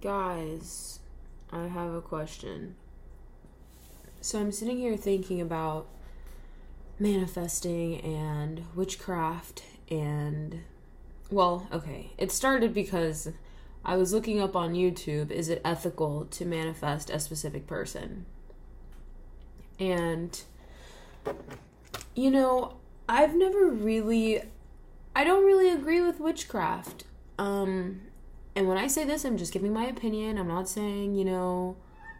Guys, I have a question. So I'm sitting here thinking about manifesting and witchcraft and well, okay. It started because I was looking up on YouTube is it ethical to manifest a specific person? And you know, I've never really I don't really agree with witchcraft. Um and when I say this, I'm just giving my opinion. I'm not saying, you know,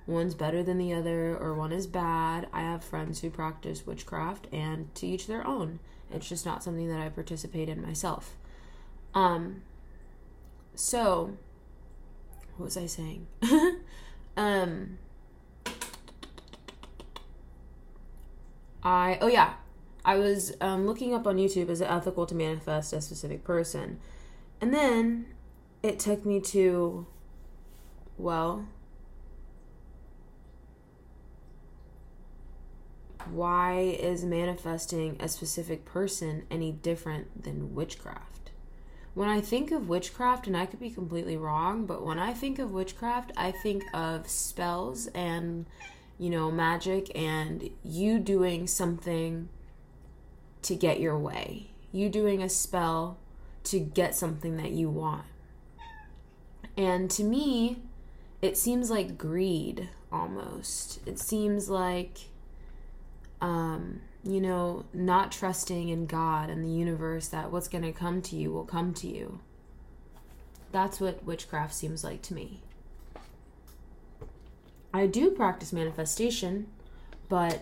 one's better than the other or one is bad. I have friends who practice witchcraft and to each their own. It's just not something that I participate in myself. Um so what was I saying? um I oh yeah, I was um, looking up on YouTube is it ethical to manifest a specific person, and then it took me to, well, why is manifesting a specific person any different than witchcraft? When I think of witchcraft, and I could be completely wrong, but when I think of witchcraft, I think of spells and, you know, magic and you doing something to get your way. You doing a spell to get something that you want. And to me, it seems like greed almost. It seems like, um, you know, not trusting in God and the universe that what's going to come to you will come to you. That's what witchcraft seems like to me. I do practice manifestation, but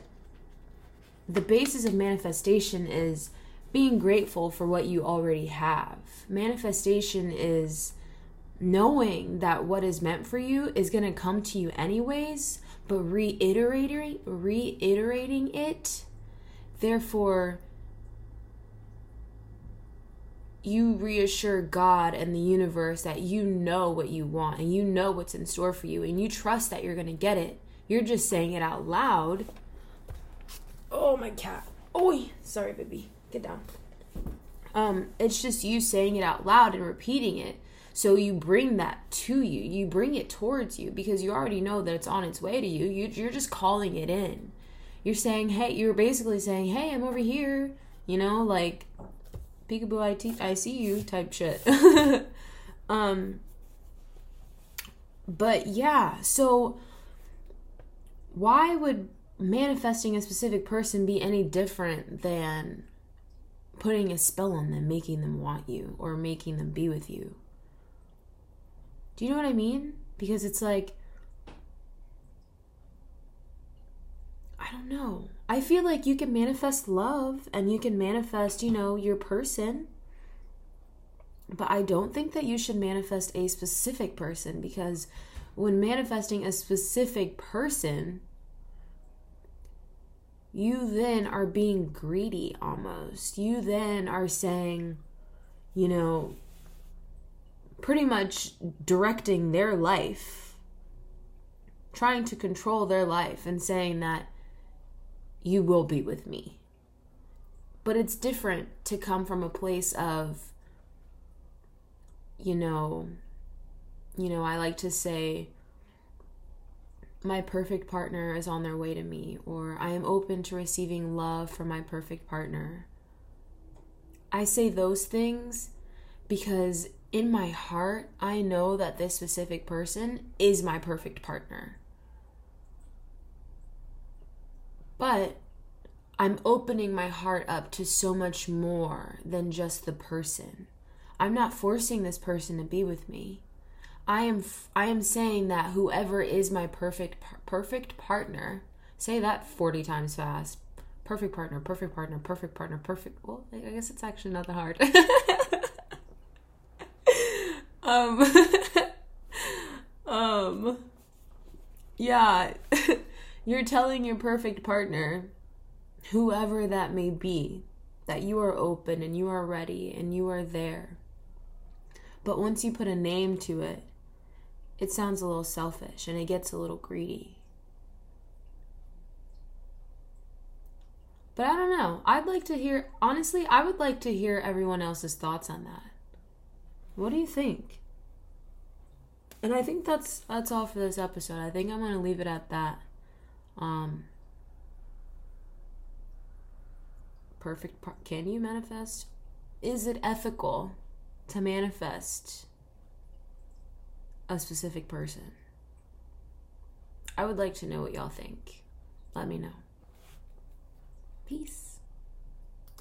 the basis of manifestation is being grateful for what you already have. Manifestation is knowing that what is meant for you is going to come to you anyways, but reiterating reiterating it. Therefore, you reassure God and the universe that you know what you want and you know what's in store for you and you trust that you're going to get it. You're just saying it out loud. Oh, my cat. Oi, sorry, baby. Get down. Um, it's just you saying it out loud and repeating it so you bring that to you. You bring it towards you because you already know that it's on its way to you. you you're just calling it in. You're saying, hey, you're basically saying, hey, I'm over here. You know, like peekaboo, I, te- I see you type shit. um, but yeah, so why would manifesting a specific person be any different than putting a spell on them, making them want you or making them be with you? Do you know what I mean? Because it's like, I don't know. I feel like you can manifest love and you can manifest, you know, your person. But I don't think that you should manifest a specific person because when manifesting a specific person, you then are being greedy almost. You then are saying, you know, pretty much directing their life, trying to control their life, and saying that you will be with me. But it's different to come from a place of, you know, you know, I like to say, my perfect partner is on their way to me, or I am open to receiving love from my perfect partner. I say those things because in my heart, I know that this specific person is my perfect partner. But I'm opening my heart up to so much more than just the person. I'm not forcing this person to be with me. I am I am saying that whoever is my perfect perfect partner, say that 40 times fast. Perfect partner, perfect partner, perfect partner, perfect. Well, I guess it's actually not that hard. Um, um, yeah, you're telling your perfect partner, whoever that may be, that you are open and you are ready and you are there. But once you put a name to it, it sounds a little selfish and it gets a little greedy. But I don't know. I'd like to hear, honestly, I would like to hear everyone else's thoughts on that. What do you think? and I think that's that's all for this episode. I think I'm gonna leave it at that. Um, perfect. Par- Can you manifest? Is it ethical to manifest a specific person? I would like to know what y'all think. Let me know. Peace.